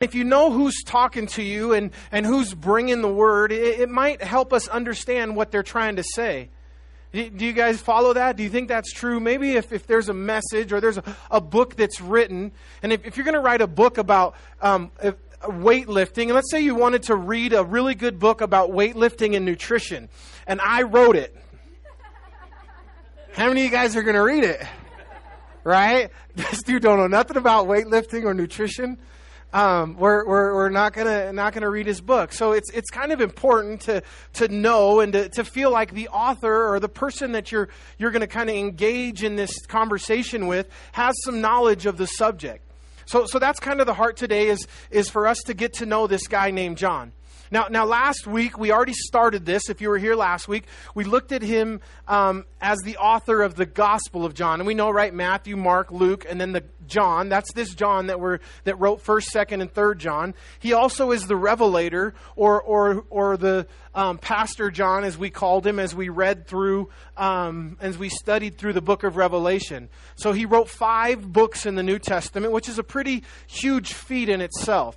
If you know who's talking to you and, and who's bringing the word, it, it might help us understand what they're trying to say. Do you guys follow that? Do you think that's true? Maybe if, if there's a message or there's a, a book that's written, and if, if you're going to write a book about um, if, weightlifting, and let's say you wanted to read a really good book about weightlifting and nutrition, and I wrote it. How many of you guys are going to read it? Right? This dude don't know nothing about weightlifting or nutrition um, we're, we're, we're not gonna not gonna read his book. So it's it's kind of important to to know and to, to feel like the author or the person that you're you're gonna kind of engage in this conversation with has some knowledge of the subject. So so that's kind of the heart today is is for us to get to know this guy named John. Now, now, last week we already started this. If you were here last week, we looked at him um, as the author of the Gospel of John, and we know, right? Matthew, Mark, Luke, and then the John. That's this John that were that wrote First, Second, and Third John. He also is the Revelator, or or or the um, Pastor John, as we called him, as we read through, um, as we studied through the book of Revelation. So he wrote five books in the New Testament, which is a pretty huge feat in itself.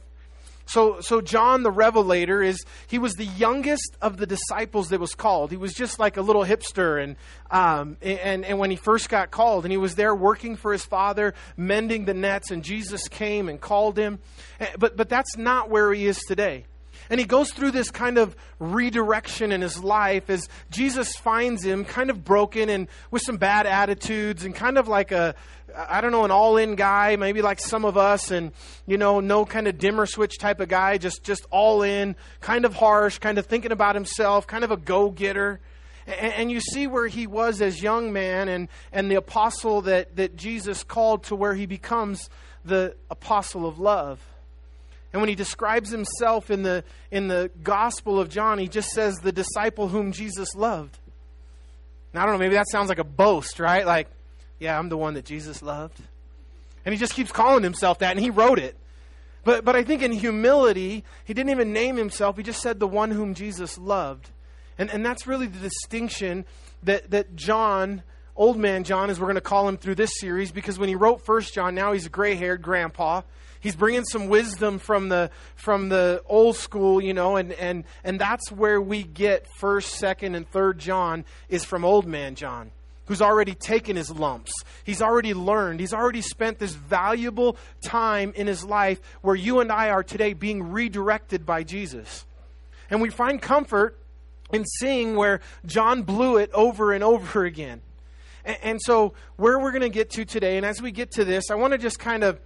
So, so John the Revelator is he was the youngest of the disciples that was called. He was just like a little hipster, and um, and and when he first got called, and he was there working for his father, mending the nets, and Jesus came and called him. Eh, but but that's not where he is today. And he goes through this kind of redirection in his life as Jesus finds him kind of broken and with some bad attitudes and kind of like a, I don't know, an all in guy, maybe like some of us, and, you know, no kind of dimmer switch type of guy, just, just all in, kind of harsh, kind of thinking about himself, kind of a go getter. And, and, you see where he was as young man and, and the apostle that, that Jesus called to where he becomes the apostle of love. And when he describes himself in the, in the Gospel of John, he just says, the disciple whom Jesus loved. Now, I don't know, maybe that sounds like a boast, right? Like, yeah, I'm the one that Jesus loved. And he just keeps calling himself that, and he wrote it. But, but I think in humility, he didn't even name himself. He just said the one whom Jesus loved. And, and that's really the distinction that, that John, old man John, as we're going to call him through this series, because when he wrote First John, now he's a gray haired grandpa he's bringing some wisdom from the from the old school you know and and and that's where we get first second and third john is from old man john who's already taken his lumps. He's already learned. He's already spent this valuable time in his life where you and i are today being redirected by jesus. And we find comfort in seeing where john blew it over and over again. And, and so where we're going to get to today and as we get to this i want to just kind of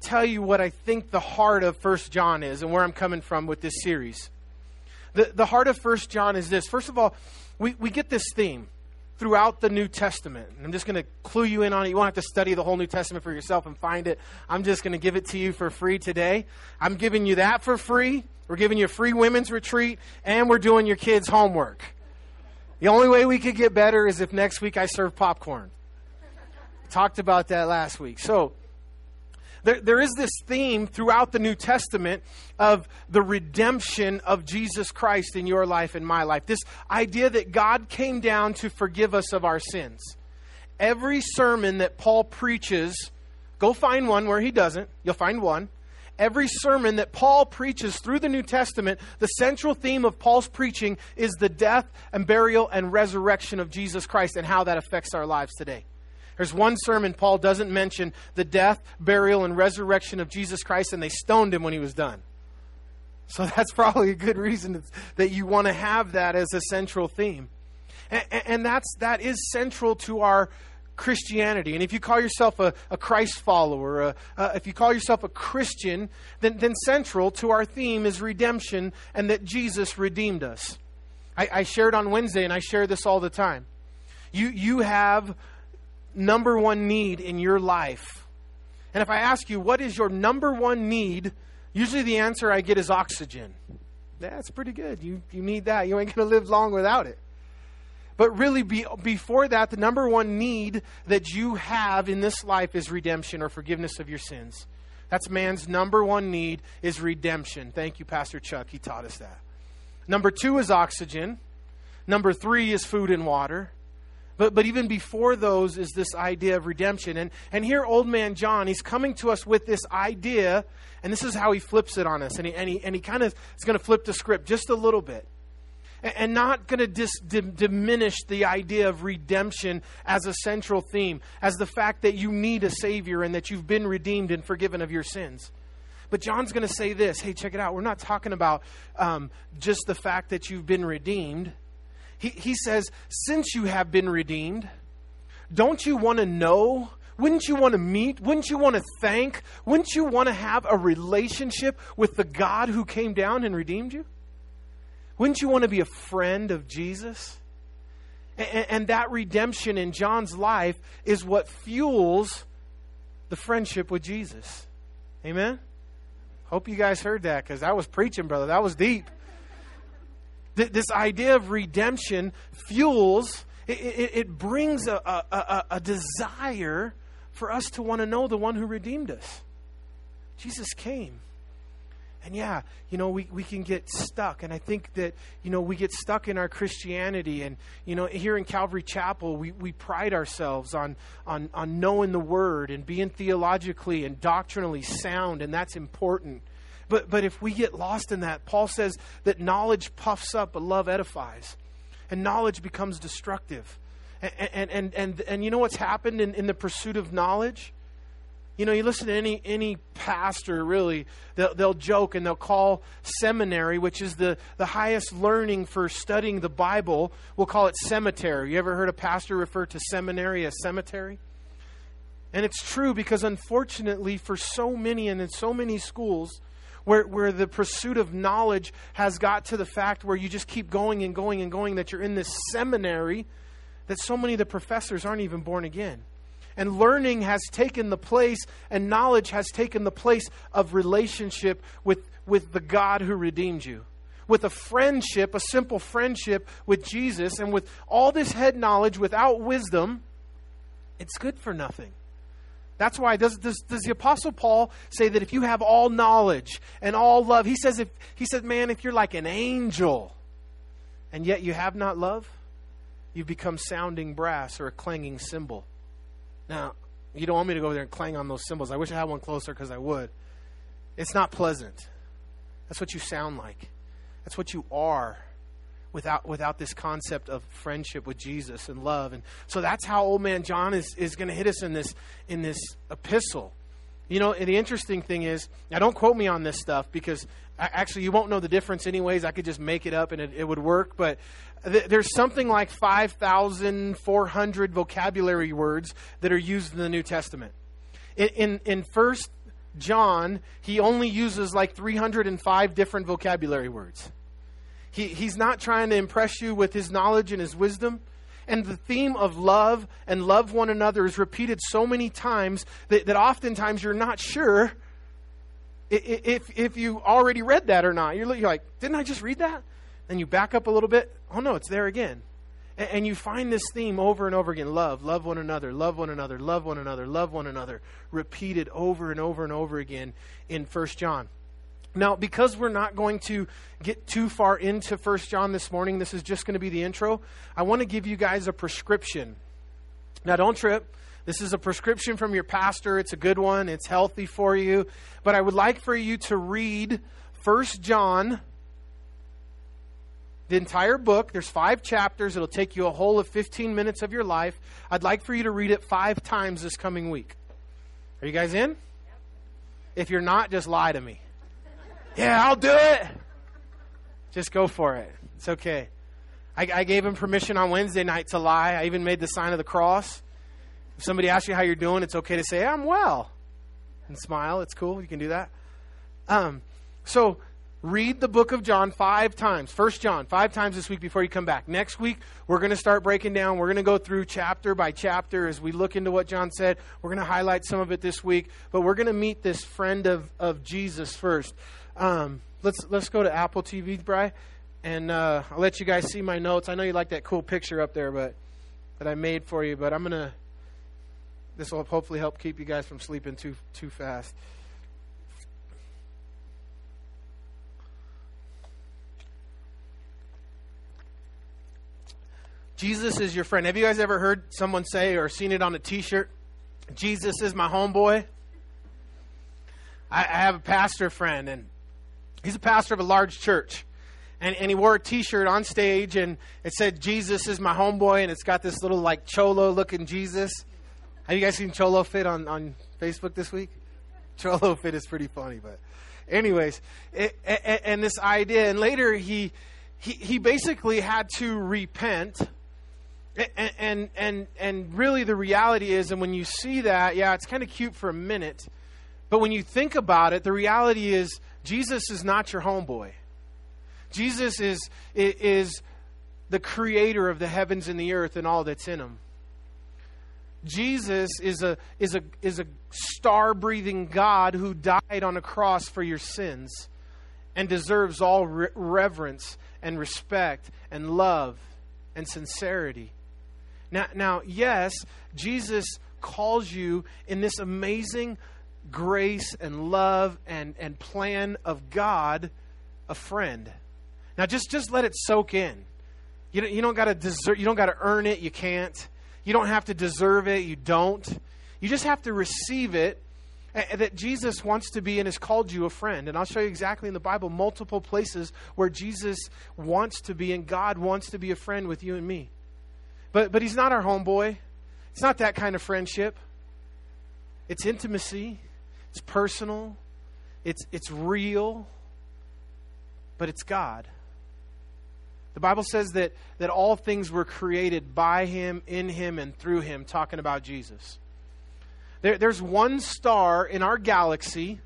tell you what I think the heart of First John is and where I'm coming from with this series. The, the heart of First John is this. First of all, we, we get this theme throughout the New Testament. And I'm just going to clue you in on it. You won't have to study the whole New Testament for yourself and find it. I'm just going to give it to you for free today. I'm giving you that for free. We're giving you a free women's retreat, and we're doing your kids' homework. The only way we could get better is if next week I serve popcorn. Talked about that last week. So, there, there is this theme throughout the New Testament of the redemption of Jesus Christ in your life and my life. This idea that God came down to forgive us of our sins. Every sermon that Paul preaches, go find one where he doesn't. You'll find one every sermon that Paul preaches through the New Testament, the central theme of Paul's preaching is the death and burial and resurrection of Jesus Christ and how that affects our lives today. There's one sermon Paul doesn't mention the death, burial, and resurrection of Jesus Christ, and they stoned him when he was done. So that's probably a good reason that you want to have that as a central theme. And, that's, that is central to our Christianity. And if you call yourself a, a Christ follower, a, a, if you call yourself a Christian, then, then central to our theme is redemption and that Jesus redeemed us. I, I shared on Wednesday, and I share this all the time. You, you have number one need in your life? And if I ask you, what is your number one need? Usually the answer I get is oxygen. That's pretty good. You, you need that. You ain't going to live long without it. But really, be, before that, the number one need that you have in this life is redemption or forgiveness of your sins. That's man's number one need is redemption. Thank you, Pastor Chuck. He taught us that. Number two is oxygen. Number three is food and water. But, but even before those is this idea of redemption. And, and here, old man John, he's coming to us with this idea, and this is how he flips it on us. And he, and he, and he kind of is going to flip the script just a little bit. And, not going to dis, di, diminish the idea of redemption as a central theme, as the fact that you need a Savior and that you've been redeemed and forgiven of your sins. But John's going to say this hey, check it out. We're not talking about um, just the fact that you've been redeemed. He, he says, since you have been redeemed, don't you want to know? Wouldn't you want to meet? Wouldn't you want to thank? Wouldn't you want to have a relationship with the God who came down and redeemed you? Wouldn't you want to be a friend of Jesus? And, and that redemption in John's life is what fuels the friendship with Jesus. Amen? Hope you guys heard that because I was preaching, brother. That was deep this idea of redemption fuels, it, it, it brings a, a, a, a desire for us to want to know the one who redeemed us. Jesus came. And yeah, you know, we, we can get stuck. And I think that, you know, we get stuck in our Christianity. And, you know, here in Calvary Chapel, we, we pride ourselves on, on, on knowing the Word and being theologically and doctrinally sound. And that's important. But, but if we get lost in that, Paul says that knowledge puffs up, but love edifies. And knowledge becomes destructive. And, and, and, and, and you know what's happened in, in the pursuit of knowledge? You know, you listen to any any pastor, really, they'll, they'll joke and they'll call seminary, which is the, the highest learning for studying the Bible, we'll call it cemetery. You ever heard a pastor refer to seminary as cemetery? And it's true because unfortunately, for so many and in so many schools, where, where the pursuit of knowledge has got to the fact where you just keep going and going and going, that you're in this seminary, that so many of the professors aren't even born again. And learning has taken the place, and knowledge has taken the place of relationship with, with the God who redeemed you. With a friendship, a simple friendship with Jesus, and with all this head knowledge without wisdom, it's good for nothing. That's why does, does, does the apostle Paul say that if you have all knowledge and all love, he says if he said, man, if you're like an angel and yet you have not love, you've become sounding brass or a clanging cymbal. Now, you don't want me to go there and clang on those cymbals. I wish I had one closer because I would. It's not pleasant. That's what you sound like. That's what you are without, without this concept of friendship with Jesus and love. And so that's how old man John is, is going to hit us in this, in this epistle. You know, the interesting thing is, now don't quote me on this stuff because actually you won't know the difference anyways. I could just make it up and it, it would work. But th- there's something like 5,400 vocabulary words that are used in the New Testament. In, in, in First John, he only uses like 305 different vocabulary words. He, he's not trying to impress you with his knowledge and his wisdom. And the theme of love and love one another is repeated so many times that, that oftentimes you're not sure if, if you already read that or not. You're like, didn't I just read that? And you back up a little bit. Oh, no, it's there again. And, and you find this theme over and over again love, love one another, love one another, love one another, love one another, repeated over and over and over again in First John. Now, because we're not going to get too far into First John this morning, this is just going to be the intro. I want to give you guys a prescription. Now, don't trip. This is a prescription from your pastor. It's a good one. It's healthy for you. But I would like for you to read First John, the entire book. There's five chapters. It'll take you a whole of 15 minutes of your life. I'd like for you to read it five times this coming week. Are you guys in? If you're not, just lie to me. Yeah, I'll do it. Just go for it. It's okay. I, I, gave him permission on Wednesday night to lie. I even made the sign of the cross. If somebody asks you how you're doing, it's okay to say, I'm well. And smile. It's cool. You can do that. Um, so read the book of John five times. First John, five times this week before you come back. Next week, we're going to start breaking down. We're going to go through chapter by chapter as we look into what John said. We're going to highlight some of it this week, but we're going to meet this friend of, of Jesus first. Um, let's let's go to Apple TV, Bry, and uh, I'll let you guys see my notes. I know you like that cool picture up there, but that I made for you. But I'm gonna. This will hopefully help keep you guys from sleeping too too fast. Jesus is your friend. Have you guys ever heard someone say or seen it on a t shirt? Jesus is my homeboy. I, I have a pastor friend, and he's a pastor of a large church. And, and he wore a t shirt on stage, and it said, Jesus is my homeboy, and it's got this little, like, cholo looking Jesus. Have you guys seen Cholo Fit on, on Facebook this week? Cholo Fit is pretty funny, but anyways, it, and, this idea, and later he, he, he basically had to repent and, and and and really the reality is and when you see that yeah it's kind of cute for a minute but when you think about it the reality is jesus is not your homeboy. Jesus is is the creator of the heavens and the earth and all that's in them. Jesus is a is a is a star breathing god who died on a cross for your sins and deserves all re- reverence and respect and love and sincerity. Now, now, yes, Jesus calls you in this amazing grace and love and, and plan of God a friend. Now, just, just let it soak in. You don't, you don't got to deserve. You don't got to earn it. You can't. You don't have to deserve it. You don't. You just have to receive it. That Jesus wants to be and has called you a friend. And I'll show you exactly in the Bible multiple places where Jesus wants to be and God wants to be a friend with you and me. But, but he's not our homeboy. It's not that kind of friendship. It's intimacy, it's personal, it's, it's real, but it's God. The Bible says that, that all things were created by him, in him, and through him, talking about Jesus. There, there's one star in our galaxy.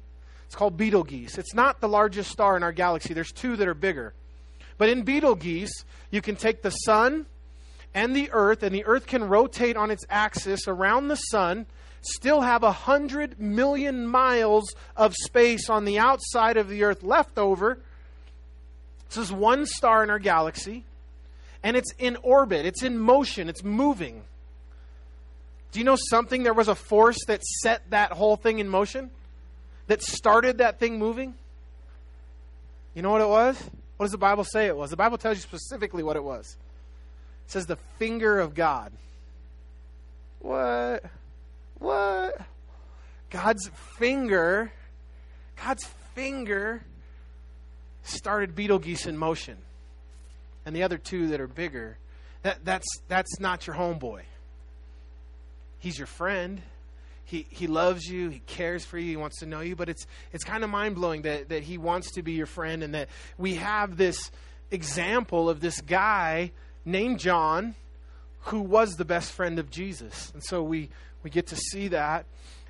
It's called Betelgeuse. It's not the largest star in our galaxy, there's two that are bigger. But in Betelgeuse, you can take the sun and the earth, and the earth can rotate on its axis around the sun, still have a hundred million miles of space on the outside of the earth left over. This is one star in our galaxy, and it's in orbit, it's in motion, it's moving. Do you know something? There was a force that set that whole thing in motion, that started that thing moving. You know what it was? What does the Bible say it was? The Bible tells you specifically what it was. It says the finger of God. What? What? God's finger, God's finger started Betelgeuse in motion. And the other two that are bigger, that, that's, that's not your homeboy. He's your friend. He, he loves you. He cares for you. He wants to know you. But it's, it's kind of mind blowing that, that he wants to be your friend and that we have this example of this guy named John who was the best friend of Jesus. And so we, we get to see that.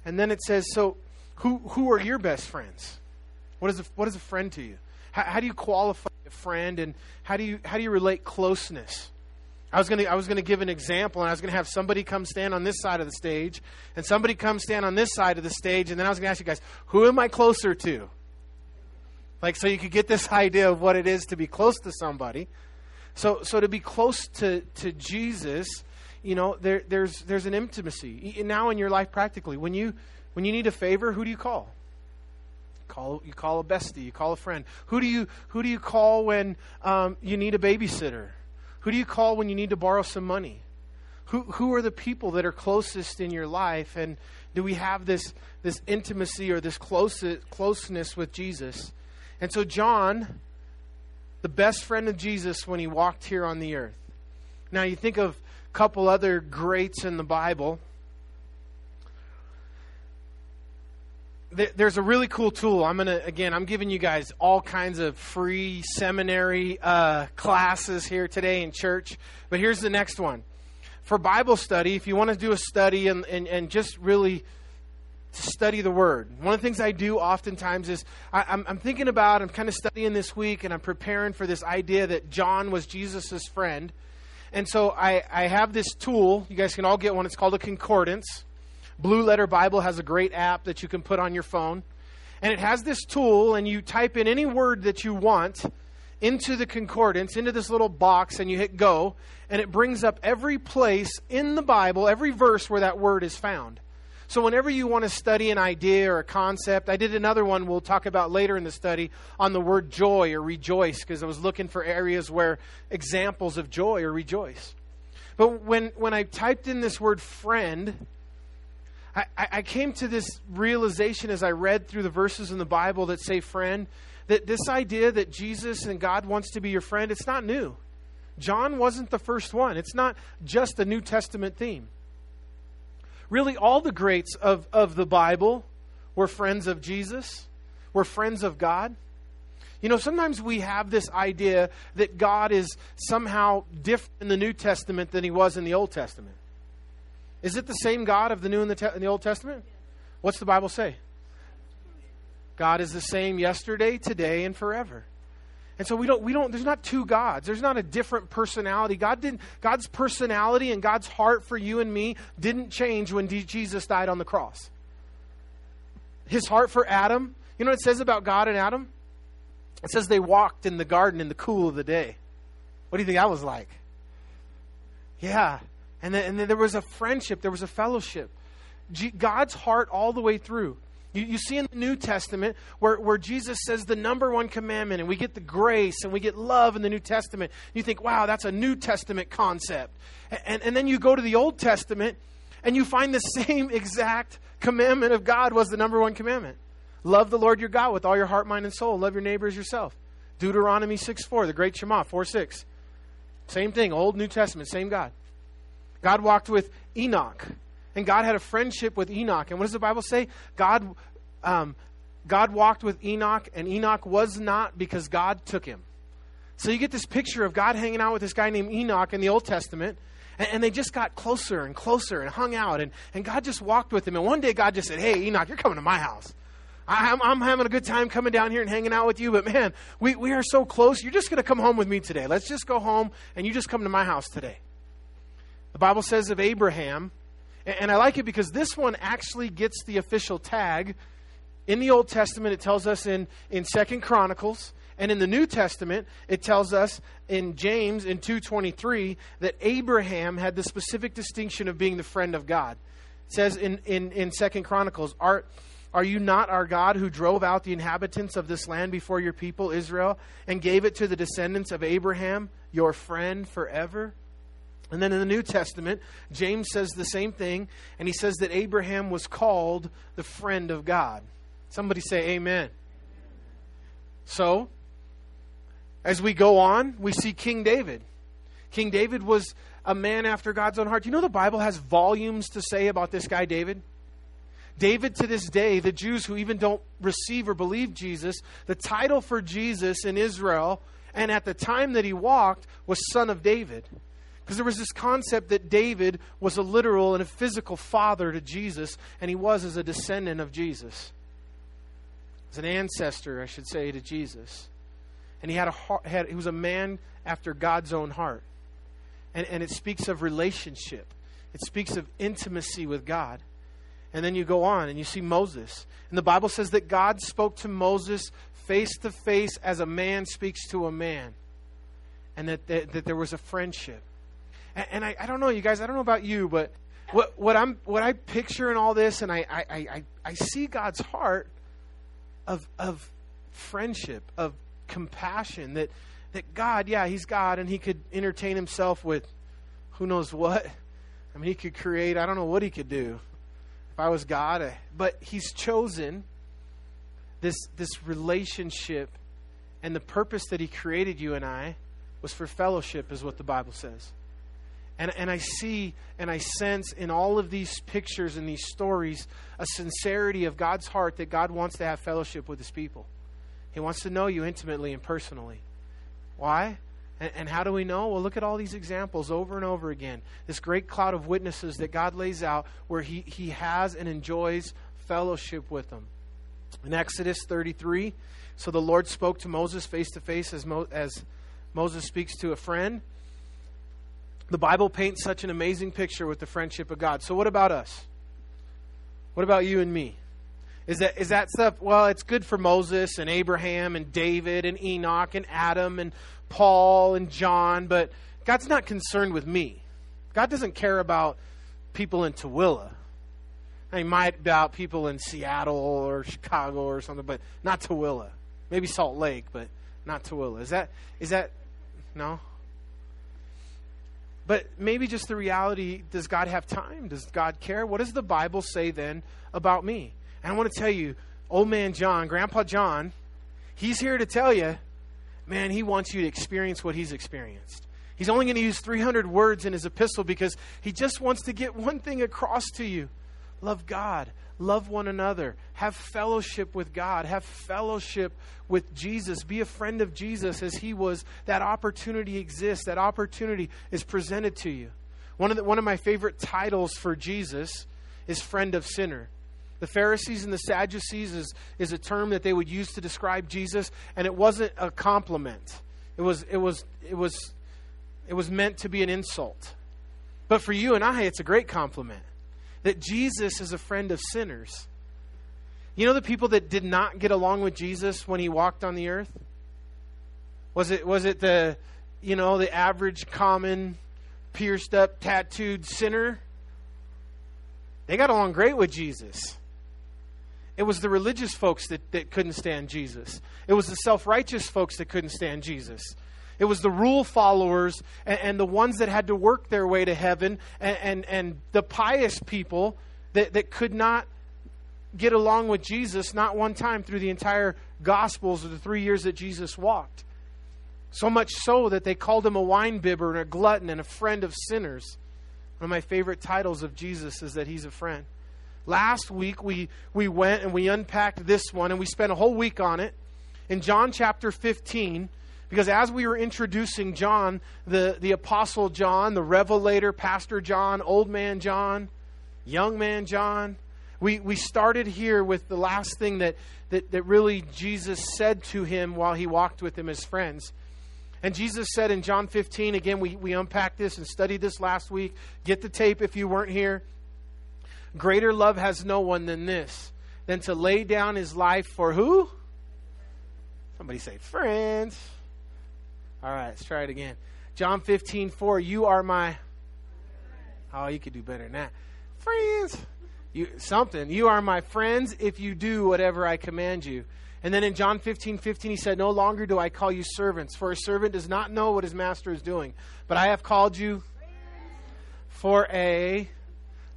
And then it says, so who, who are your best friends? What is a, what is a friend to you? How, how do you qualify a friend and how do you, how do you relate closeness? I was going to I was to give an example and I was going to have somebody come stand on this side of the stage and somebody come stand on this side of the stage and then I was going to ask you guys, who am I closer to? Like so you could get this idea of what it is to be close to somebody. So, so to be close to, to Jesus, you know, there, there's, there's an intimacy. Now in your life, practically, when you, when you need a favor, who do you call? Call, you call a bestie, you call a friend. Who do you, who do you call when um, you need a babysitter? Who do you call when you need to borrow some money? Who, who are the people that are closest in your life? And do we have this, this intimacy or this close, closeness with Jesus? And so, John, the best friend of Jesus when he walked here on the earth. Now, you think of couple other greats in the Bible. There's a really cool tool. I'm gonna again. I'm giving you guys all kinds of free seminary uh, classes here today in church. But here's the next one for Bible study. If you want to do a study and, and, and just really study the Word. One of the things I do oftentimes is I, am thinking about, I'm kind of studying this week, and I'm preparing for this idea that John was Jesus' friend. And so I, I have this tool. You guys can all get one. It's called a concordance. Blue Letter Bible has a great app that you can put on your phone. And it has this tool, and you type in any word that you want into the concordance, into this little box, and you hit go, and it brings up every place in the Bible, every verse where that word is found. So, whenever you want to study an idea or a concept, I did another one we'll talk about later in the study on the word joy or rejoice because I was looking for areas where examples of joy or rejoice. But when, when I typed in this word friend, I, I came to this realization as I read through the verses in the Bible that say friend, that this idea that Jesus and God wants to be your friend, it's not new. John wasn't the first one. It's not just a New Testament theme. Really, all the greats of, of the Bible were friends of Jesus, were friends of God. You know, sometimes we have this idea that God is somehow different in the New Testament than he was in the Old Testament. Is it the same God of the New and the, Te- and the Old Testament? What's the Bible say? God is the same yesterday, today, and forever. And so we don't, we don't, there's not two gods. There's not a different personality. God didn't, God's personality and God's heart for you and me didn't change when D- Jesus died on the cross. His heart for Adam, you know what it says about God and Adam? It says they walked in the garden in the cool of the day. What do you think that was like? Yeah. And then, and then there was a friendship, there was a fellowship. G- God's heart all the way through. You, you see in the New Testament where, where Jesus says the number one commandment, and we get the grace and we get love in the New Testament. You think, wow, that's a New Testament concept. And, and, then you go to the Old Testament and you find the same exact commandment of God was the number one commandment. Love the Lord your God with all your heart, mind, and soul. Love your neighbor as yourself. Deuteronomy 6 4, the great Shema, 4 6. Same thing, Old, New Testament, same God. God walked with Enoch. And God had a friendship with Enoch. And what does the Bible say? God, um, God walked with Enoch, and Enoch was not because God took him. So you get this picture of God hanging out with this guy named Enoch in the Old Testament. And, and they just got closer and closer and hung out. And, and God just walked with him. And one day God just said, Hey, Enoch, you're coming to my house. I'm, I'm, having a good time coming down here and hanging out with you, but man, we, we are so close. You're just going to come home with me today. Let's just go home and you just come to my house today. The Bible says of Abraham, and I like it because this one actually gets the official tag. In the Old Testament, it tells us in, in Second Chronicles, and in the New Testament, it tells us in James in 2.23 that Abraham had the specific distinction of being the friend of God. It says in, in, in Second Chronicles, are, are you not our God who drove out the inhabitants of this land before your people, Israel, and gave it to the descendants of Abraham, your friend forever? And then in the New Testament, James says the same thing, and he says that Abraham was called the friend of God. Somebody say amen. So, as we go on, we see King David. King David was a man after God's own heart. You know the Bible has volumes to say about this guy, David? David, to this day, the Jews who even don't receive or believe Jesus, the title for Jesus in Israel, and at the time that he walked, was Son of David. Because there was this concept that David was a literal and a physical father to Jesus, and he was as a descendant of Jesus. As an ancestor, I should say, to Jesus. And he had a heart, had, he was a man after God's own heart. And, and it speaks of relationship. It speaks of intimacy with God. And then you go on and you see Moses. And the Bible says that God spoke to Moses face to face as a man speaks to a man. And that, that, that there was a friendship. And, and I, I don't know, you guys, I don't know about you, but what, what, I'm, what I picture in all this, and I, I, I, I see God's heart of, of friendship, of compassion, that, that God, yeah, He's God, and He could entertain Himself with who knows what. I mean, He could create, I don't know what He could do if I was God, I, but He's chosen this, this relationship, and the purpose that He created you and I was for fellowship, is what the Bible says. And, and I see and I sense in all of these pictures and these stories a sincerity of God's heart that God wants to have fellowship with His people. He wants to know you intimately and personally. Why? And, and, how do we know? Well, look at all these examples over and over again. This great cloud of witnesses that God lays out where He, he has and enjoys fellowship with them. In Exodus 33, so the Lord spoke to Moses face to face as, Mo, as Moses speaks to a friend. The Bible paints such an amazing picture with the friendship of God. So, what about us? What about you and me? Is that, is that stuff, well, it's good for Moses and Abraham and David and Enoch and Adam and Paul and John, but God's not concerned with me. God doesn't care about people in Tooele. He might about people in Seattle or Chicago or something, but not Tooele. Maybe Salt Lake, but not Tooele. Is that, is that, no? But maybe just the reality does God have time? Does God care? What does the Bible say then about me? And I want to tell you, old man John, Grandpa John, he's here to tell you, man, he wants you to experience what he's experienced. He's only going to use 300 words in his epistle because he just wants to get one thing across to you love God, love one another, have fellowship with God, have fellowship with Jesus, be a friend of Jesus as he was. That opportunity exists, that opportunity is presented to you. One of, the, one of my favorite titles for Jesus is friend of sinner. The Pharisees and the Sadducees is, is a term that they would use to describe Jesus, and it wasn't a compliment. It was, it was, it was, it was meant to be an insult. But for you and I, it's a great compliment that Jesus is a friend of sinners. You know the people that did not get along with Jesus when he walked on the earth? Was it was it the you know the average common pierced up tattooed sinner? They got along great with Jesus. It was the religious folks that, that couldn't stand Jesus. It was the self righteous folks that couldn't stand Jesus. It was the rule followers and, and, the ones that had to work their way to heaven and, and, and the pious people that, that could not get along with Jesus, not one time through the entire Gospels of the three years that Jesus walked. So much so that they called him a wine bibber and a glutton and a friend of sinners. One of my favorite titles of Jesus is that he's a friend. Last week we, we went and we unpacked this one and we spent a whole week on it. In John chapter 15, because as we were introducing John, the, the Apostle John, the Revelator, Pastor John, Old Man John, Young Man John, we, we started here with the last thing that, that, that really Jesus said to him while he walked with him as friends. And Jesus said in John 15, again, we, we unpacked this and studied this last week. Get the tape if you weren't here. Greater love has no one than this, than to lay down his life for who? Somebody say, friends. All right, let's try it again. John 15, 4. You are my. Oh, you could do better than that. Friends. You, something. You are my friends if you do whatever I command you. And then in John 15, 15, he said, No longer do I call you servants, for a servant does not know what his master is doing. But I have called you for a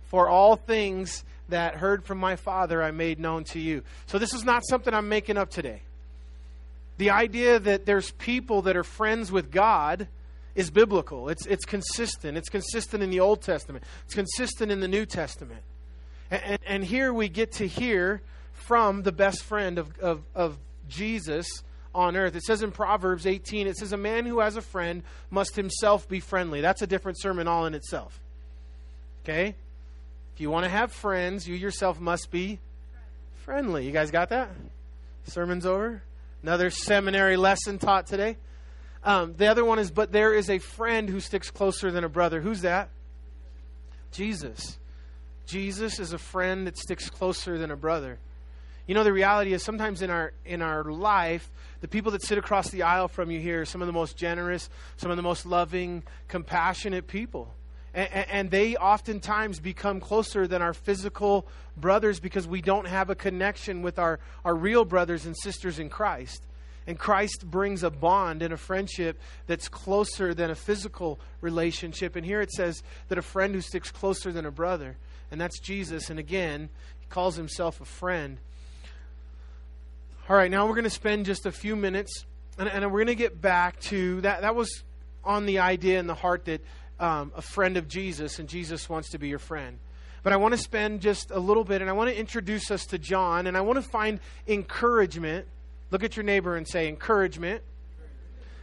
for all things that heard from my Father I made known to you. So this is not something I'm making up today. The idea that there's people that are friends with God is biblical. It's, it's consistent. It's consistent in the Old Testament, it's consistent in the New Testament. And, and, and here we get to hear from the best friend of, of, of Jesus on earth. It says in Proverbs 18, it says, A man who has a friend must himself be friendly. That's a different sermon all in itself. Okay? If you want to have friends, you yourself must be friendly. You guys got that? Sermon's over? Another seminary lesson taught today. Um, the other one is, but there is a friend who sticks closer than a brother. Who's that? Jesus. Jesus is a friend that sticks closer than a brother. You know, the reality is sometimes in our in our life, the people that sit across the aisle from you here are some of the most generous, some of the most loving, compassionate people and, and they oftentimes become closer than our physical brothers because we don't have a connection with our, our real brothers and sisters in Christ. And Christ brings a bond and a friendship that's closer than a physical relationship. And here it says that a friend who sticks closer than a brother, and that's Jesus. And again, he calls himself a friend. All right, now we're going to spend just a few minutes, and, and we're going to get back to that. That was on the idea in the heart that um, a friend of Jesus, and Jesus wants to be your friend. But I want to spend just a little bit, and I want to introduce us to John, and I want to find encouragement. Look at your neighbor and say, encouragement.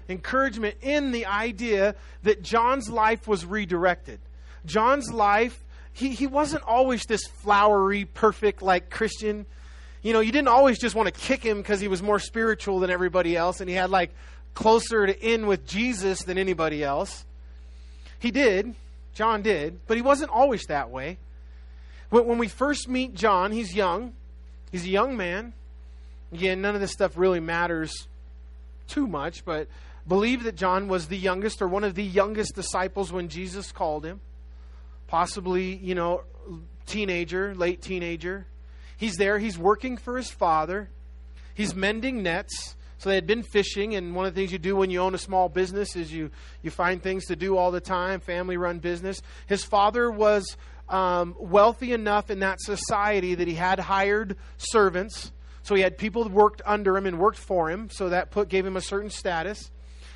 Encouragement in the idea that John's life was redirected. John's life, he, he wasn't always this flowery, perfect, like Christian. You know, you didn't always just want to kick him because he was more spiritual than everybody else and he had like closer to in with Jesus than anybody else. He did. John did. But he wasn't always that way. When we first meet John, he's young. He's a young man. Again, none of this stuff really matters too much, but believe that John was the youngest or one of the youngest disciples when Jesus called him. Possibly, you know, teenager, late teenager. He's there, he's working for his father. He's mending nets. So they had been fishing, and one of the things you do when you own a small business is you, you find things to do all the time, family run business. His father was um, wealthy enough in that society that he had hired servants. So he had people that worked under him and worked for him, so that put, gave him a certain status.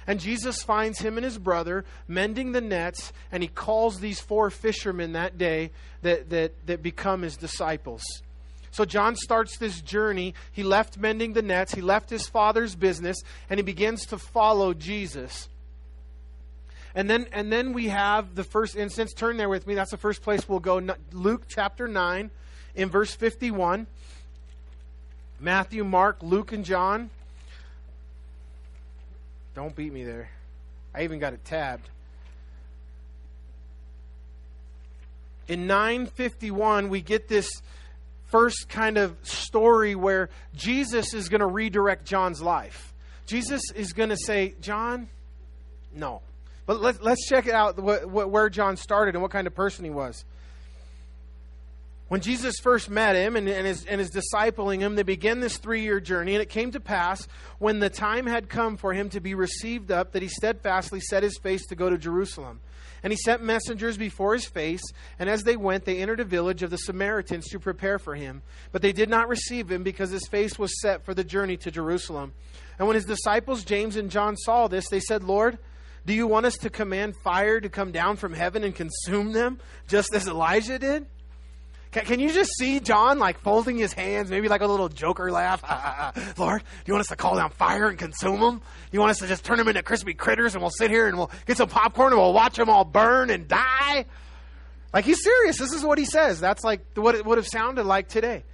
And Jesus finds him and his brother mending the nets, and he calls these four fishermen that day that, that, that become his disciples. So John starts this journey. He left mending the nets, he left his father's business, and he begins to follow Jesus. And then, and then we have the first instance. Turn there with me. That's the first place we'll go. Luke chapter 9, in verse 51. Matthew, Mark, Luke, and John. Don't beat me there. I even got it tabbed. In 951, we get this first kind of story where Jesus is going to redirect John's life. Jesus is going to say, John, no. But let's, let's check it out what, what, where John started and what kind of person he was. When Jesus first met him and, and, is, and is discipling him, they began this three year journey. And it came to pass, when the time had come for him to be received up, that he steadfastly set his face to go to Jerusalem. And he sent messengers before his face, and as they went, they entered a village of the Samaritans to prepare for him. But they did not receive him because his face was set for the journey to Jerusalem. And when his disciples James and John saw this, they said, Lord, do you want us to command fire to come down from heaven and consume them, just as Elijah did? Can, can, you just see John like folding his hands, maybe like a little joker laugh? Lord, do you want us to call down fire and consume them? You want us to just turn them into crispy critters and we'll sit here and we'll get some popcorn and we'll watch them all burn and die? Like he's serious. This is what he says. That's like what it would have sounded like today.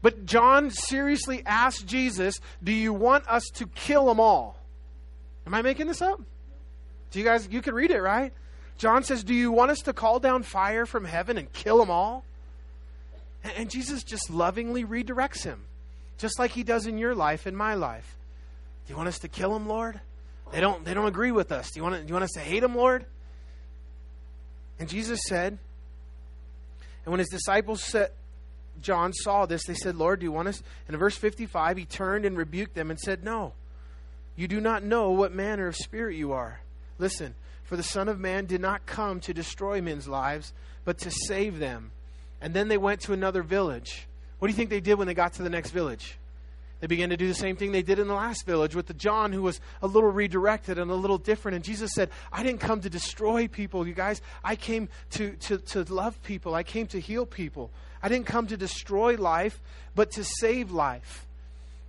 But John seriously asked Jesus, Do you want us to kill them all? Am I making this up? Do you guys, you can read it, right? John says, Do you want us to call down fire from heaven and kill them all? And Jesus just lovingly redirects him, just like he does in your life, in my life. Do you want us to kill him, Lord? They don't, they don't agree with us. Do you, want do you want us to hate him, Lord? And Jesus said, and when his disciples said, John saw this, they said, Lord, do you want us? And in verse 55, he turned and rebuked them and said, No, you do not know what manner of spirit you are. Listen, for the Son of Man did not come to destroy men's lives, but to save them. And then they went to another village. What do you think they did when they got to the next village? They began to do the same thing they did in the last village with the John who was a little redirected and a little different. And Jesus said, I didn't come to destroy people, you guys. I came to, to, to love people. I came to heal people. I didn't come to destroy life, but to save life.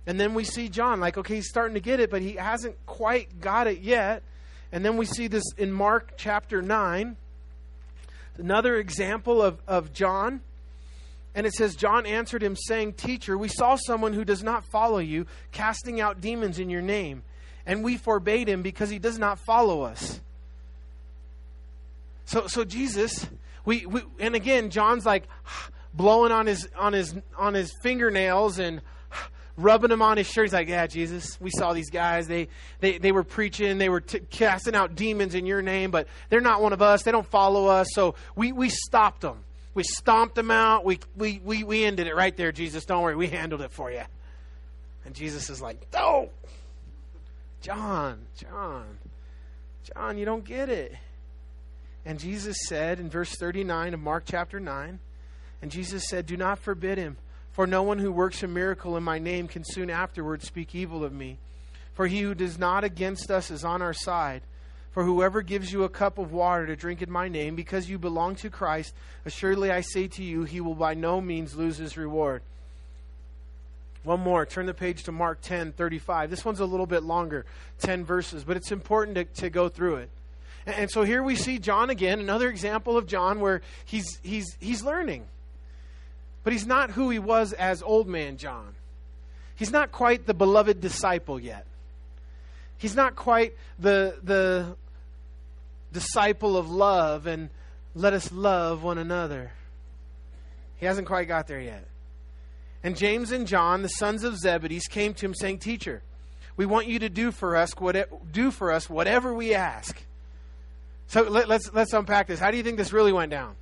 And then we see John, like, okay, he's starting to get it, but he hasn't quite got it yet. And then we see this in Mark chapter 9. Another example of, of John. And it says, John answered him, saying, Teacher, we saw someone who does not follow you, casting out demons in your name. And we forbade him because he does not follow us. So, so Jesus, we, we and again, John's like blowing on his on his on his fingernails and rubbing him on his shirt. He's like, Yeah, Jesus, we saw these guys. They, they, they were preaching, they were t- casting out demons in your name, but they're not one of us. They don't follow us. So we, we stopped them. We stomped them out. We, we, we, we ended it right there, Jesus. Don't worry, we handled it for you. And Jesus is like, No, John, John, John, you don't get it. And Jesus said in verse 39 of Mark chapter 9, and Jesus said, Do not forbid him for no one who works a miracle in my name can soon afterwards speak evil of me. For he who does not against us is on our side. For whoever gives you a cup of water to drink in my name, because you belong to Christ, assuredly I say to you, he will by no means lose his reward. One more. Turn the page to Mark 10 35. This one's a little bit longer, 10 verses, but it's important to, to go through it. And, and so here we see John again, another example of John where he's, he's, he's learning. But he's not who he was as old man John. He's not quite the beloved disciple yet. He's not quite the, the disciple of love and let us love one another. He hasn't quite got there yet. And James and John, the sons of Zebedee, came to him saying, Teacher, we want you to do for us, what, do for us whatever we ask. So let, let's, let's unpack this. How do you think this really went down?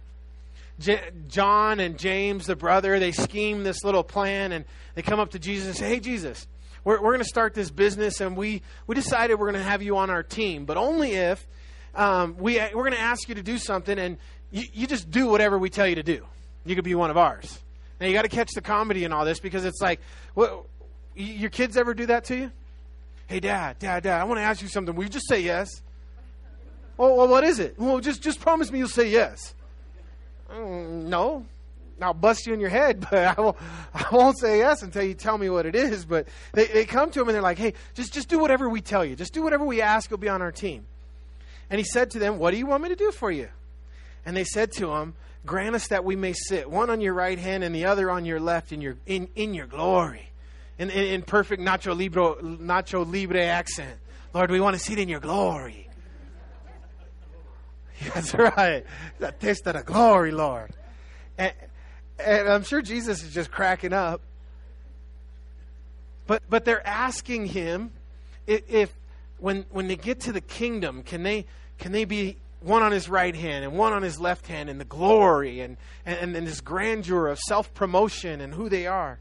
J- John and James, the brother, they scheme this little plan and they come up to Jesus and say, Hey, Jesus, we're, we're going to start this business, and we, we decided we're going to have you on our team, but only if um, we, we're going to ask you to do something, and you, you just do whatever we tell you to do. You could be one of ours. Now, you got to catch the comedy in all this because it's like, what, your kids ever do that to you? Hey, dad, dad, dad, I want to ask you something. Will you just say yes? Well, well, what is it? Well, just, just promise me you'll say yes. Mm, no. I'll bust you in your head, but I, will, I won't say yes until you tell me what it is. But they, they come to him and they're like, hey, just, just do whatever we tell you. Just do whatever we ask. You'll be on our team. And he said to them, What do you want me to do for you? And they said to him, Grant us that we may sit, one on your right hand and the other on your left in your, in, in your glory. In, in, in perfect Nacho Libre, Nacho Libre accent. Lord, we want to sit in your glory. That's right. The taste of the glory, Lord. And, and I'm sure Jesus is just cracking up. But but they're asking him if, if when when they get to the kingdom, can they can they be one on his right hand and one on his left hand in the glory and, and, and this grandeur of self promotion and who they are?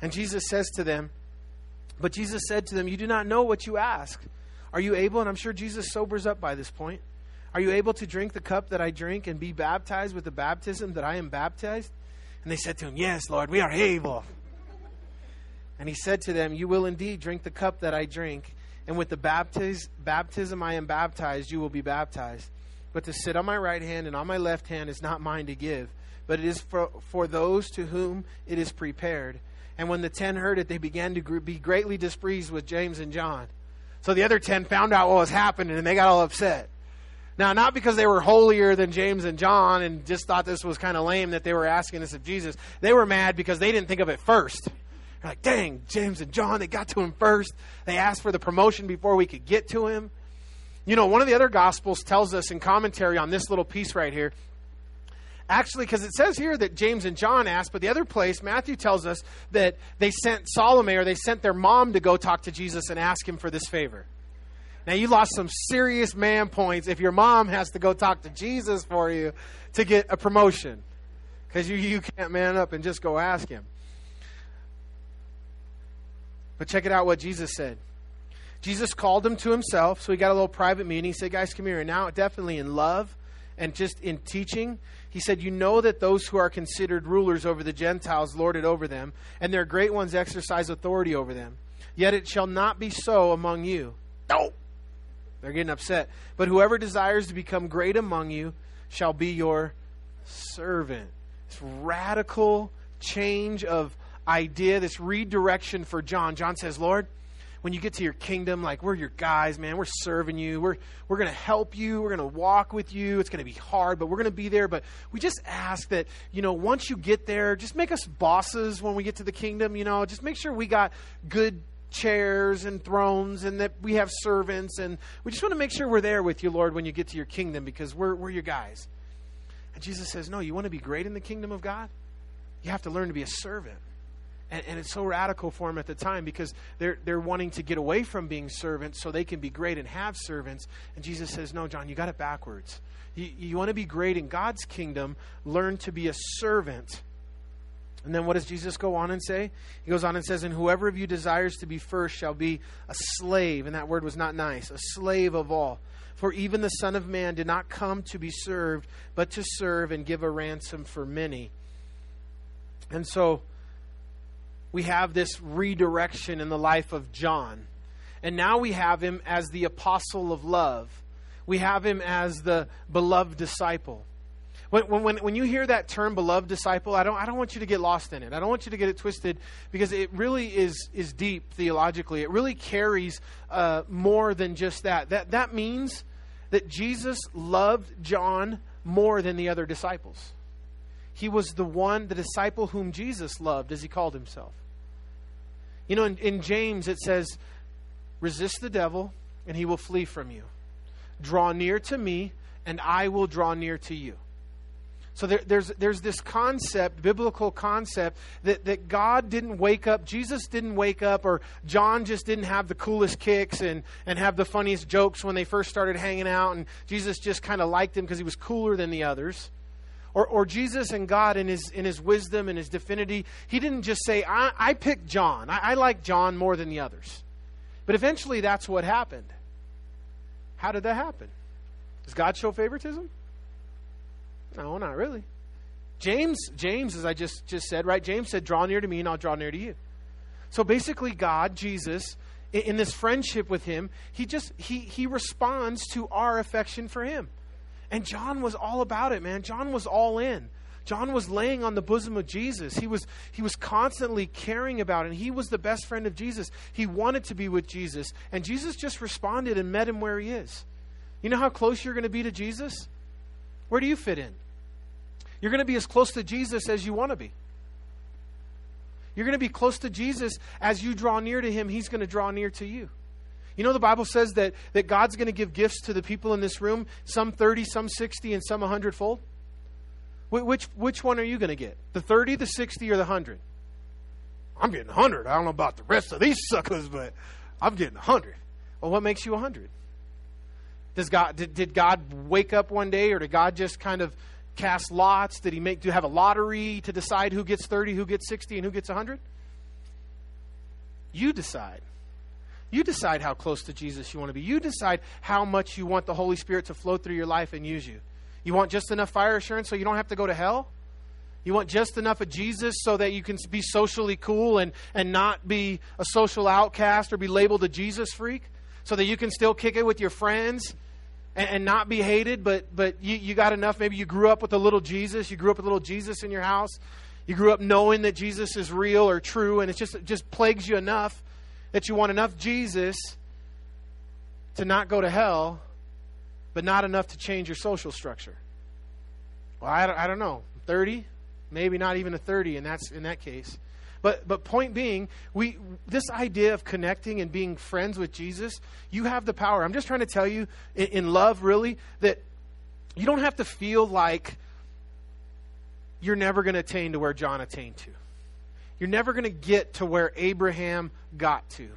And Jesus says to them, But Jesus said to them, You do not know what you ask. Are you able? And I'm sure Jesus sobers up by this point. Are you able to drink the cup that I drink and be baptized with the baptism that I am baptized? And they said to him, Yes, Lord, we are able. And he said to them, You will indeed drink the cup that I drink, and with the baptiz- baptism I am baptized, you will be baptized. But to sit on my right hand and on my left hand is not mine to give, but it is for, for those to whom it is prepared. And when the ten heard it, they began to be greatly displeased with James and John. So the other ten found out what was happening, and they got all upset. Now, not because they were holier than James and John and just thought this was kind of lame that they were asking this of Jesus. They were mad because they didn't think of it first. They're like, dang, James and John, they got to him first. They asked for the promotion before we could get to him. You know, one of the other Gospels tells us in commentary on this little piece right here, actually, because it says here that James and John asked, but the other place, Matthew tells us that they sent Salome or they sent their mom to go talk to Jesus and ask him for this favor. Now, you lost some serious man points if your mom has to go talk to Jesus for you to get a promotion because you, you can't man up and just go ask him. But check it out what Jesus said. Jesus called him to himself, so he got a little private meeting. He said, Guys, come here. And now, definitely in love and just in teaching, he said, You know that those who are considered rulers over the Gentiles lord it over them, and their great ones exercise authority over them. Yet it shall not be so among you. No. They're getting upset. But whoever desires to become great among you shall be your servant. This radical change of idea, this redirection for John. John says, Lord, when you get to your kingdom, like we're your guys, man, we're serving you. We're we're gonna help you. We're gonna walk with you. It's gonna be hard, but we're gonna be there. But we just ask that, you know, once you get there, just make us bosses when we get to the kingdom, you know, just make sure we got good chairs and thrones and that we have servants. And we just want to make sure we're there with you lord when you get to your kingdom because we're, we're your guys. And jesus says no you want to be great in the kingdom of god? You have to learn to be a servant. And, and it's so radical for them at the time because they're, they're wanting to get away from being servants so they can be great and have servants. And jesus says no john you got it backwards. You, you want to be great in god's kingdom learn to be a servant and then what does Jesus go on and say? He goes on and says, And whoever of you desires to be first shall be a slave. And that word was not nice, a slave of all. For even the Son of Man did not come to be served, but to serve and give a ransom for many. And so we have this redirection in the life of John. And now we have him as the apostle of love. We have him as the beloved disciple. When, when, when you hear that term beloved disciple, I don't, I don't want you to get lost in it. I don't want you to get it twisted because it really is, is deep theologically. It really carries uh, more than just that. that. That means that Jesus loved John more than the other disciples. He was the one, the disciple whom Jesus loved, as he called himself. You know, in, in James it says, resist the devil and he will flee from you. Draw near to me and I will draw near to you. So there, there's, there's this concept, biblical concept, that, that God didn't wake up, Jesus didn't wake up, or John just didn't have the coolest kicks and, and have the funniest jokes when they first started hanging out, and Jesus just kind of liked him because he was cooler than the others. Or, or Jesus and God in his, in his wisdom and his divinity, he didn't just say, I, I picked John. I, I like John more than the others. But eventually that's what happened. How did that happen? Does God show favoritism? No, not really. James, James, as I just, just said, right? James said, Draw near to me and I'll draw near to you. So basically, God, Jesus, in, in this friendship with him, he just he he responds to our affection for him. And John was all about it, man. John was all in. John was laying on the bosom of Jesus. He was, he was constantly caring about it. And he was the best friend of Jesus. He wanted to be with Jesus. And Jesus just responded and met him where he is. You know how close you're going to be to Jesus? Where do you fit in? You're going to be as close to Jesus as you want to be. You're going to be close to Jesus as you draw near to him, he's going to draw near to you. You know, the Bible says that, that God's going to give gifts to the people in this room, some 30, some 60, and some 100 fold. Which, which one are you going to get? The 30, the 60, or the 100? I'm getting 100. I don't know about the rest of these suckers, but I'm getting 100. Well, what makes you 100? Does God, did, did God wake up one day, or did God just kind of cast lots? Did he make, do have a lottery to decide who gets 30, who gets 60, and who gets 100? You decide. You decide how close to Jesus you want to be. You decide how much you want the Holy Spirit to flow through your life and use you. You want just enough fire assurance so you don't have to go to hell? You want just enough of Jesus so that you can be socially cool and, and not be a social outcast or be labeled a Jesus freak? So that you can still kick it with your friends and, and not be hated, but, but you, you got enough. Maybe you grew up with a little Jesus. You grew up with a little Jesus in your house. You grew up knowing that Jesus is real or true, and it just, just plagues you enough that you want enough Jesus to not go to hell, but not enough to change your social structure. Well, I don't, I don't know. 30? Maybe not even a 30 in that, in that case. But, but point being, we, this idea of connecting and being friends with Jesus, you have the power. I'm just trying to tell you, in, in love, really, that you don't have to feel like you're never going to attain to where John attained to. You're never going to get to where Abraham got to.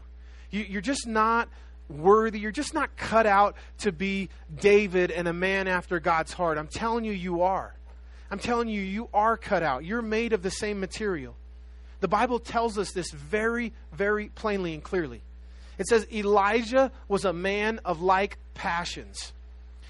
You, you're just not worthy. You're just not cut out to be David and a man after God's heart. I'm telling you, you are. I'm telling you, you are cut out. You're made of the same material. The Bible tells us this very, very plainly and clearly. It says Elijah was a man of like passions.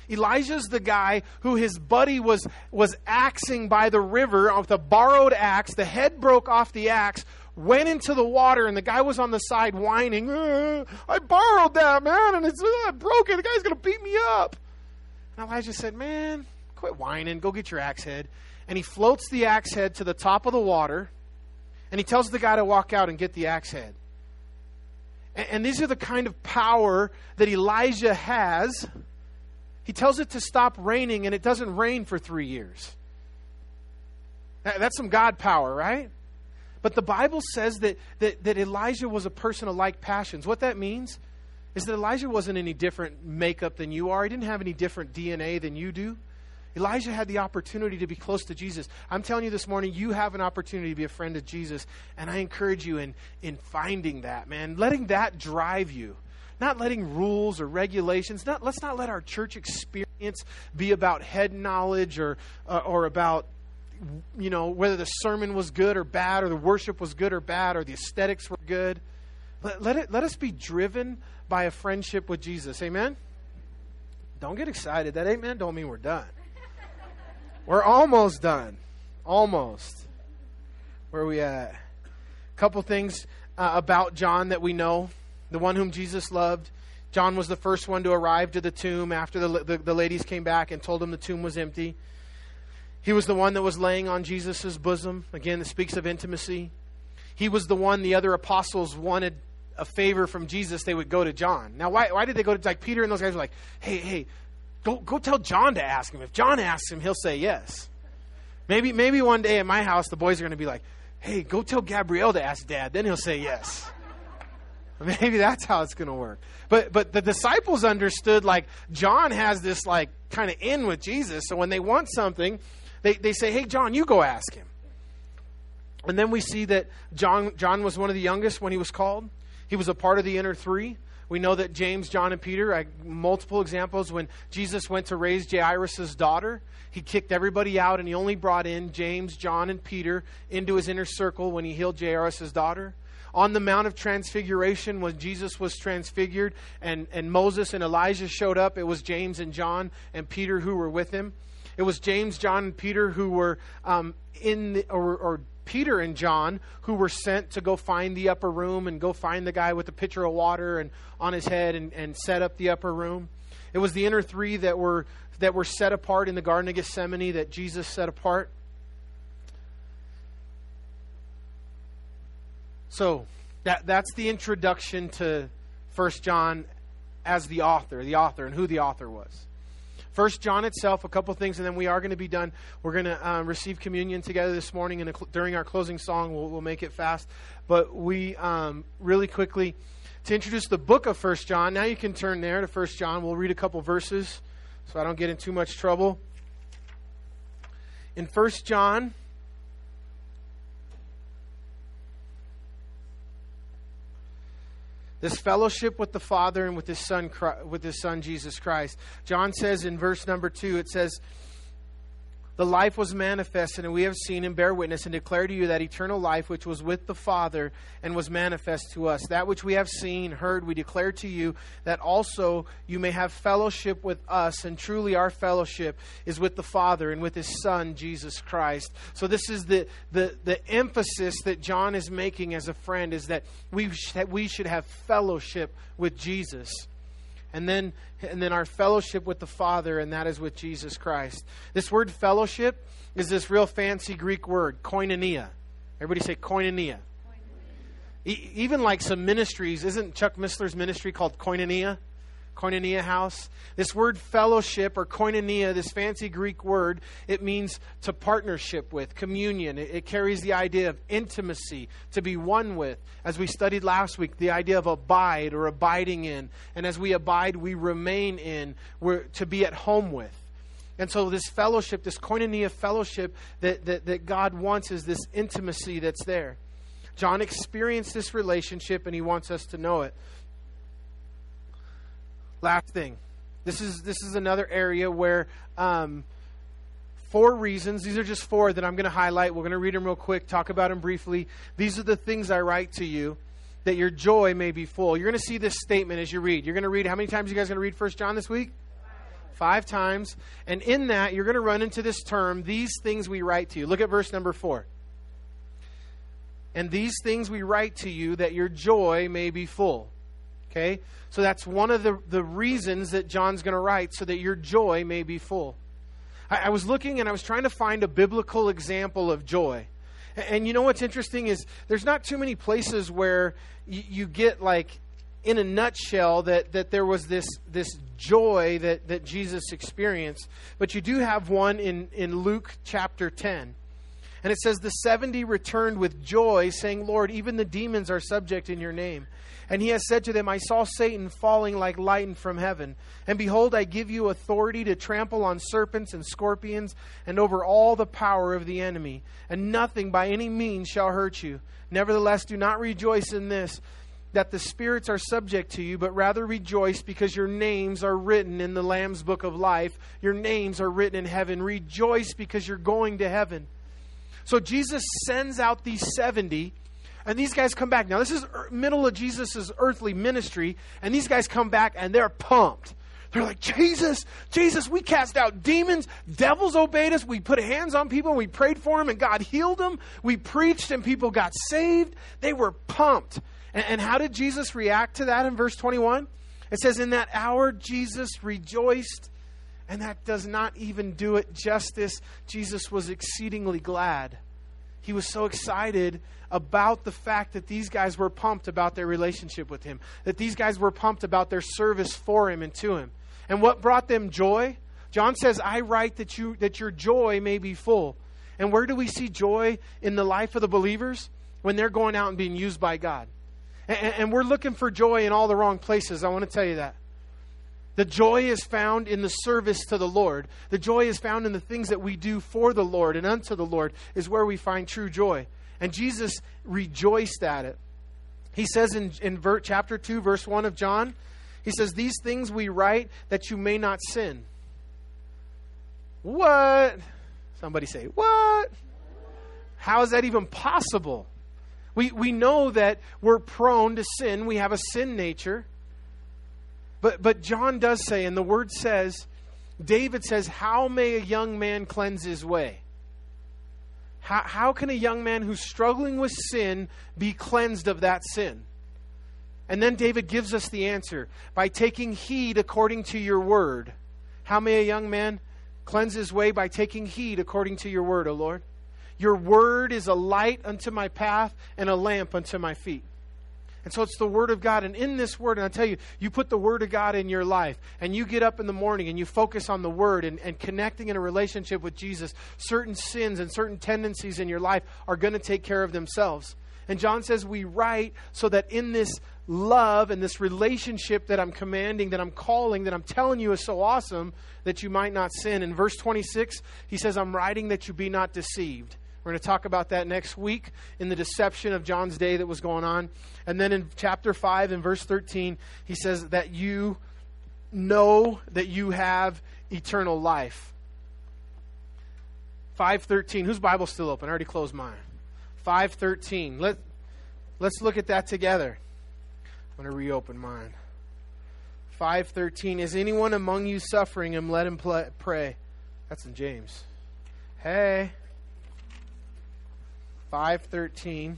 Elijah's the guy who his buddy was, was axing by the river with a borrowed axe. The head broke off the axe, went into the water, and the guy was on the side whining, I borrowed that, man, and it's broken. The guy's going to beat me up. And Elijah said, Man, quit whining. Go get your axe head. And he floats the axe head to the top of the water, and he tells the guy to walk out and get the axe head. And, and these are the kind of power that Elijah has he tells it to stop raining, and it doesn't rain for three years. That's some God power, right? But the Bible says that, that, that Elijah was a person of like passions. What that means is that Elijah wasn't any different makeup than you are. He didn't have any different DNA than you do. Elijah had the opportunity to be close to Jesus. I'm telling you this morning, you have an opportunity to be a friend of Jesus, and I encourage you in, in finding that, man, letting that drive you. Not letting rules or regulations, not, let's not let our church experience be about head knowledge or, uh, or about you know whether the sermon was good or bad or the worship was good or bad or the aesthetics were good. Let, let it let us be driven by a friendship with jesus. Amen? Don't get excited. That amen don't mean we're done we're almost done almost where are we at a couple things uh, about john that we know the one whom Jesus loved. John was the first one to arrive to the tomb after the, the, the ladies came back and told him the tomb was empty. He was the one that was laying on Jesus' bosom. Again, it speaks of intimacy. He was the one the other apostles wanted a favor from Jesus, they would go to John. Now, why, why did they go to, like, Peter and those guys were like, hey, hey, go, go tell John to ask him. If John asks him, he'll say yes. Maybe, maybe one day at my house, the boys are going to be like, hey, go tell Gabrielle to ask dad. Then he'll say yes. Maybe that's how it's going to work. But but the disciples understood like John has this like kind of in with Jesus. So when they want something, they, they say, Hey John, you go ask him. And then we see that John John was one of the youngest when he was called. He was a part of the inner three. We know that James, John, and Peter, I, multiple examples, when Jesus went to raise Jairus' daughter, he kicked everybody out and he only brought in James, John, and Peter into his inner circle when he healed Jairus' daughter. On the Mount of Transfiguration, when Jesus was transfigured and, and Moses and Elijah showed up, it was James and John and Peter who were with him. It was James, John, and Peter who were um, in the, or, or Peter and John who were sent to go find the upper room and go find the guy with the pitcher of water and on his head and, and set up the upper room. It was the inner three that were that were set apart in the Garden of Gethsemane that Jesus set apart. So that that's the introduction to First John as the author, the author, and who the author was. First John itself, a couple things, and then we are going to be done. We're going to um, receive communion together this morning, and during our closing song, we'll, we'll make it fast. But we um, really quickly to introduce the book of First John. Now you can turn there to First John. We'll read a couple verses, so I don't get in too much trouble. In First John this fellowship with the Father and with his son with his son Jesus Christ. John says in verse number 2 it says the life was manifested, and we have seen and bear witness and declare to you that eternal life which was with the Father and was manifest to us. That which we have seen, heard, we declare to you, that also you may have fellowship with us. And truly, our fellowship is with the Father and with His Son, Jesus Christ. So, this is the, the, the emphasis that John is making as a friend is that we, that we should have fellowship with Jesus and then and then our fellowship with the Father, and that is with Jesus Christ. This word fellowship is this real fancy Greek word, koinonia. Everybody say koinonia. koinonia. E- even like some ministries, isn't Chuck Missler's ministry called koinonia? Koinonia house. This word fellowship or koinonia, this fancy Greek word, it means to partnership with, communion. It, it, carries the idea of intimacy, to be one with. As we studied last week, the idea of abide or abiding in. And as we abide, we remain in, we're to be at home with. And so, this fellowship, this koinonia fellowship that, that, that God wants is this intimacy that's there. John experienced this relationship and he wants us to know it. Last thing. This is this is another area where um, four reasons. These are just four that I'm going to highlight. We're going to read them real quick, talk about them briefly. These are the things I write to you that your joy may be full. You're going to see this statement as you read. You're going to read how many times you guys going to read First John this week? Five times. And in that, you're going to run into this term, these things we write to you. Look at verse number 4. And these things we write to you that your joy may be full. Okay? So that's one of the, the reasons that John's going to write, so that your joy may be full. I, I, was looking and I was trying to find a biblical example of joy. And, and you know what's interesting is there's not too many places where you, you get like in a nutshell that, that there was this, this joy that, that Jesus experienced. But you do have one in, in Luke chapter 10. And it says, The 70 returned with joy, saying, Lord, even the demons are subject in your name. And he has said to them, I saw Satan falling like lightning from heaven. And behold, I give you authority to trample on serpents and scorpions and over all the power of the enemy. And nothing by any means shall hurt you. Nevertheless, do not rejoice in this, that the spirits are subject to you, but rather rejoice because your names are written in the Lamb's book of life. Your names are written in heaven. Rejoice because you're going to heaven. So Jesus sends out these 70 and these guys come back. Now, this is middle of Jesus' earthly ministry, and these guys come back and they're pumped. They're like, Jesus, Jesus, we cast out demons. Devils obeyed us. We put hands on people and we prayed for them and God healed them. We preached and people got saved. They were pumped. And, and how did Jesus react to that in verse 21? It says, In that hour, Jesus rejoiced, and that does not even do it justice. Jesus was exceedingly glad. He was so excited about the fact that these guys were pumped about their relationship with him, that these guys were pumped about their service for him and to him. And what brought them joy? John says, I write that, you, that your joy may be full. And where do we see joy in the life of the believers? When they're going out and being used by God. And, and we're looking for joy in all the wrong places. I want to tell you that. The joy is found in the service to the Lord. The joy is found in the things that we do for the Lord and unto the Lord, is where we find true joy. And Jesus rejoiced at it. He says in, in ver, chapter 2, verse 1 of John, he says, These things we write that you may not sin. What? Somebody say, What? How is that even possible? We, we know that we're prone to sin, we have a sin nature. But, but John does say, and the word says, David says, How may a young man cleanse his way? How, how can a young man who's struggling with sin be cleansed of that sin? And then David gives us the answer by taking heed according to your word. How may a young man cleanse his way? By taking heed according to your word, O Lord. Your word is a light unto my path and a lamp unto my feet. And so it's the Word of God. And in this Word, and I tell you, you put the Word of God in your life, and you get up in the morning and you focus on the Word and, and connecting in a relationship with Jesus, certain sins and certain tendencies in your life are going to take care of themselves. And John says we write so that in this love and this relationship that I'm commanding, that I'm calling, that I'm telling you is so awesome, that you might not sin. In verse 26, he says, I'm writing that you be not deceived. We're going to talk about that next week in the deception of John's day that was going on. And then in chapter 5 and verse 13, he says that you know that you have eternal life. 513. Whose Bible's still open? I already closed mine. 513. Let, let's look at that together. I'm going to reopen mine. 513. Is anyone among you suffering and let him pray? That's in James. Hey. 5:13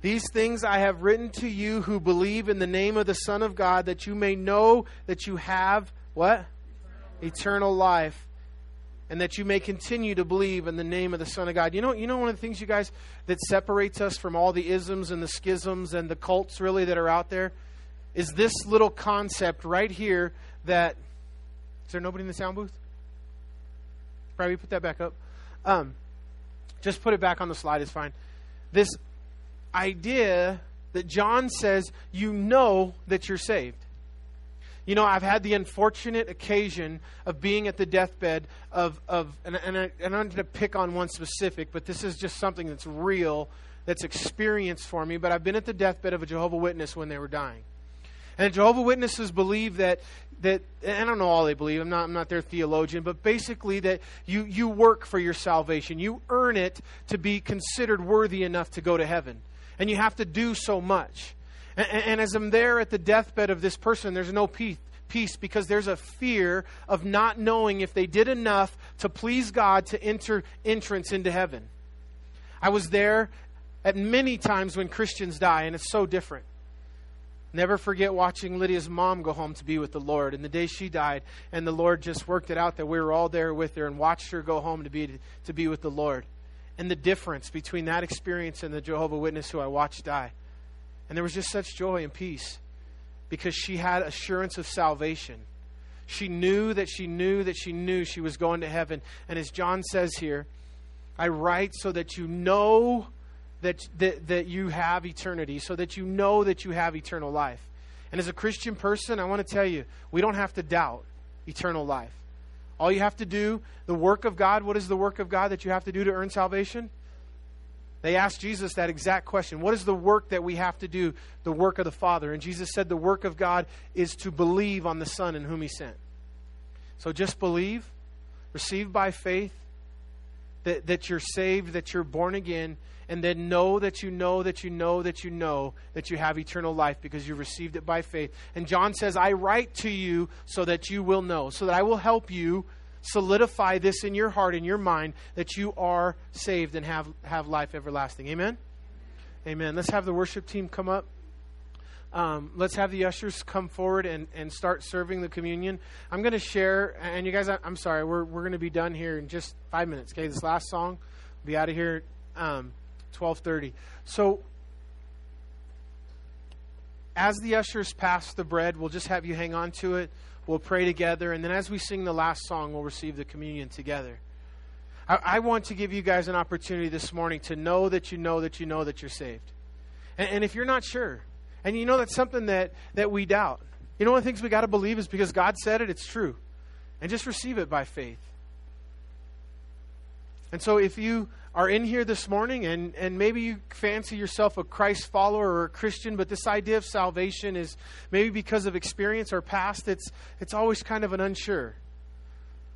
These things I have written to you who believe in the name of the Son of God that you may know that you have what? Eternal, Eternal life and that you may continue to believe in the name of the Son of God. You know, you know one of the things, you guys, that separates us from all the isms and the schisms and the cults really that are out there is this little concept right here that is there nobody in the sound booth? Probably put that back up. Um, just put it back on the slide, it's fine. This idea that John says you know that you're saved. You know, I've had the unfortunate occasion of being at the deathbed of, of and, and, I, and I'm going to pick on one specific, but this is just something that's real, that's experienced for me. But I've been at the deathbed of a Jehovah Witness when they were dying. And Jehovah Witnesses believe that that I don't know all they believe. I'm not I'm not their theologian, but basically that you you work for your salvation. You earn it to be considered worthy enough to go to heaven. And you have to do so much. And, and as I'm there at the deathbed of this person, there's no peace peace because there's a fear of not knowing if they did enough to please God to enter entrance into heaven. I was there at many times when Christians die, and it's so different. Never forget watching Lydia's mom go home to be with the Lord. And the day she died, and the Lord just worked it out that we were all there with her and watched her go home to be, to be with the Lord. And the difference between that experience and the Jehovah Witness who I watched die. And there was just such joy and peace because she had assurance of salvation. She knew that she knew that she knew she was going to heaven. And as John says here, I write so that you know that, that, that you have eternity, so that you know that you have eternal life. And as a Christian person, I want to tell you, we don't have to doubt eternal life. All you have to do, the work of God, what is the work of God that you have to do to earn salvation? They asked Jesus that exact question. What is the work that we have to do, the work of the Father? And Jesus said the work of God is to believe on the Son in whom He sent. So just believe, receive by faith that, that you're saved, that you're born again, and then know that you know that you know that you know that you have eternal life because you received it by faith. And John says, I write to you so that you will know, so that I will help you solidify this in your heart, in your mind, that you are saved and have, have life everlasting. Amen? Amen. Let's have the worship team come up. Um, let's have the ushers come forward and, and start serving the communion. I'm going to share, and you guys, I, am sorry, we're, we're going to be done here in just five minutes. Okay, this last song, will be out of here um, 12:30. So, as the ushers pass the bread, we'll just have you hang on to it. We'll pray together, and then as we sing the last song, we'll receive the communion together. I, I want to give you guys an opportunity this morning to know that you know that you know that you're saved. And, and if you're not sure, and you know that's something that, that we doubt, you know one of the things we got to believe is because God said it, it's true. And just receive it by faith. And so if you are in here this morning and, and maybe you fancy yourself a Christ follower or a Christian, but this idea of salvation is maybe because of experience or past, it's, it's always kind of an unsure.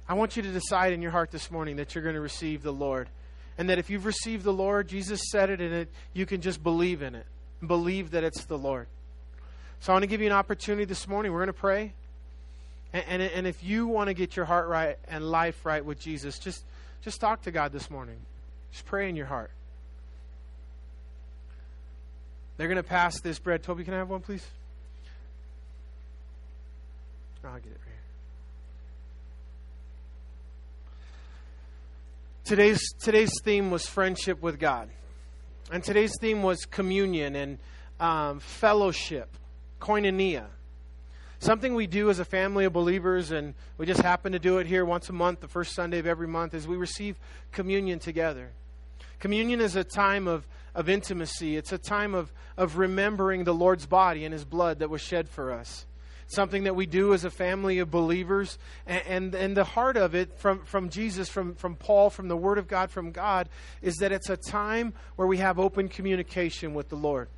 I want you to decide in your heart this morning that you're going to receive the Lord. And that if you've received the Lord, Jesus said it, and it, you can just believe in it. Believe that it's the Lord. So I want to give you an opportunity this morning. We're going to pray. And, and, and if you want to get your heart right and life right with Jesus, just, just talk to God this morning. Just pray in your heart. They're going to pass this bread. Toby, can I have one, please? I'll get it right here. Today's, today's theme was friendship with God. And today's theme was communion and um, fellowship, koinonia. Something we do as a family of believers, and we just happen to do it here once a month, the first Sunday of every month, is we receive communion together. Communion is a time of, of intimacy, it's a time of, of remembering the Lord's body and his blood that was shed for us. Something that we do as a family of believers. And, and, and the heart of it from, from Jesus, from, from Paul, from the Word of God, from God, is that it's a time where we have open communication with the Lord.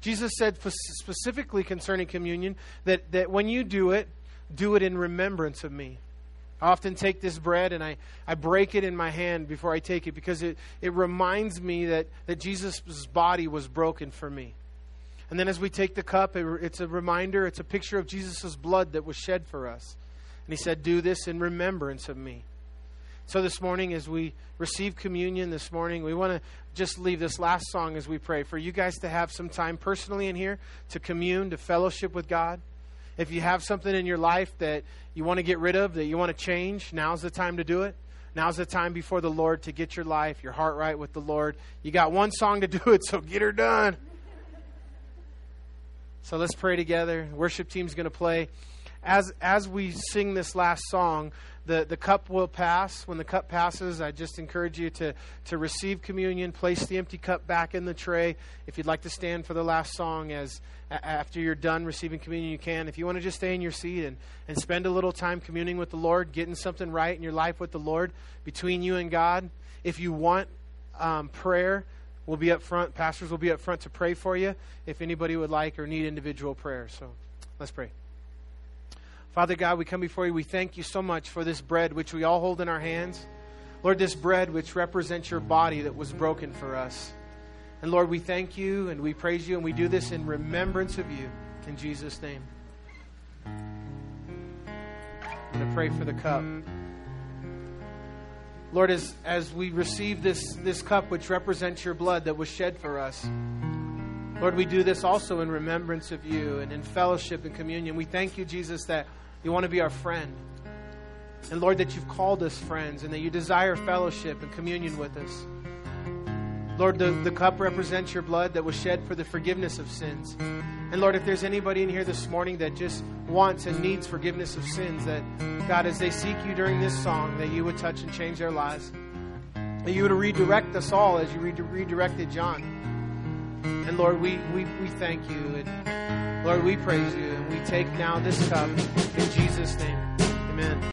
Jesus said specifically concerning communion that, that when you do it, do it in remembrance of me. I often take this bread and I, I break it in my hand before I take it because it, it reminds me that, that Jesus' body was broken for me. And then as we take the cup, it, it's a reminder, it's a picture of Jesus' blood that was shed for us. And he said, Do this in remembrance of me. So this morning, as we receive communion this morning, we want to just leave this last song as we pray for you guys to have some time personally in here to commune, to fellowship with God. If you have something in your life that you want to get rid of, that you want to change, now's the time to do it. Now's the time before the Lord to get your life, your heart right with the Lord. You got one song to do it, so get her done. So let's pray together. The worship team's going to play. As as we sing this last song, the, the cup will pass. When the cup passes, I just encourage you to, to receive communion, place the empty cup back in the tray. If you'd like to stand for the last song as after you're done receiving communion, you can. If you want to just stay in your seat and, and spend a little time communing with the Lord, getting something right in your life with the Lord between you and God. If you want um, prayer, we'll be up front. Pastors will be up front to pray for you if anybody would like or need individual prayer. So let's pray. Father God, we come before you. We thank you so much for this bread which we all hold in our hands. Lord, this bread which represents your body that was broken for us. And Lord, we thank you and we praise you and we do this in remembrance of you. In Jesus' name. I'm going to pray for the cup. Lord, as, as we receive this, this cup which represents your blood that was shed for us, Lord, we do this also in remembrance of you and in fellowship and communion. We thank you, Jesus, that you want to be our friend. And Lord, that you've called us friends and that you desire fellowship and communion with us. Lord, the, the cup represents your blood that was shed for the forgiveness of sins. And Lord, if there's anybody in here this morning that just wants and needs forgiveness of sins, that God, as they seek you during this song, that you would touch and change their lives. That you would redirect us all as you redirected John. And Lord, we, we, we thank you. And Lord, we praise you. And we take now this cup in Jesus' name.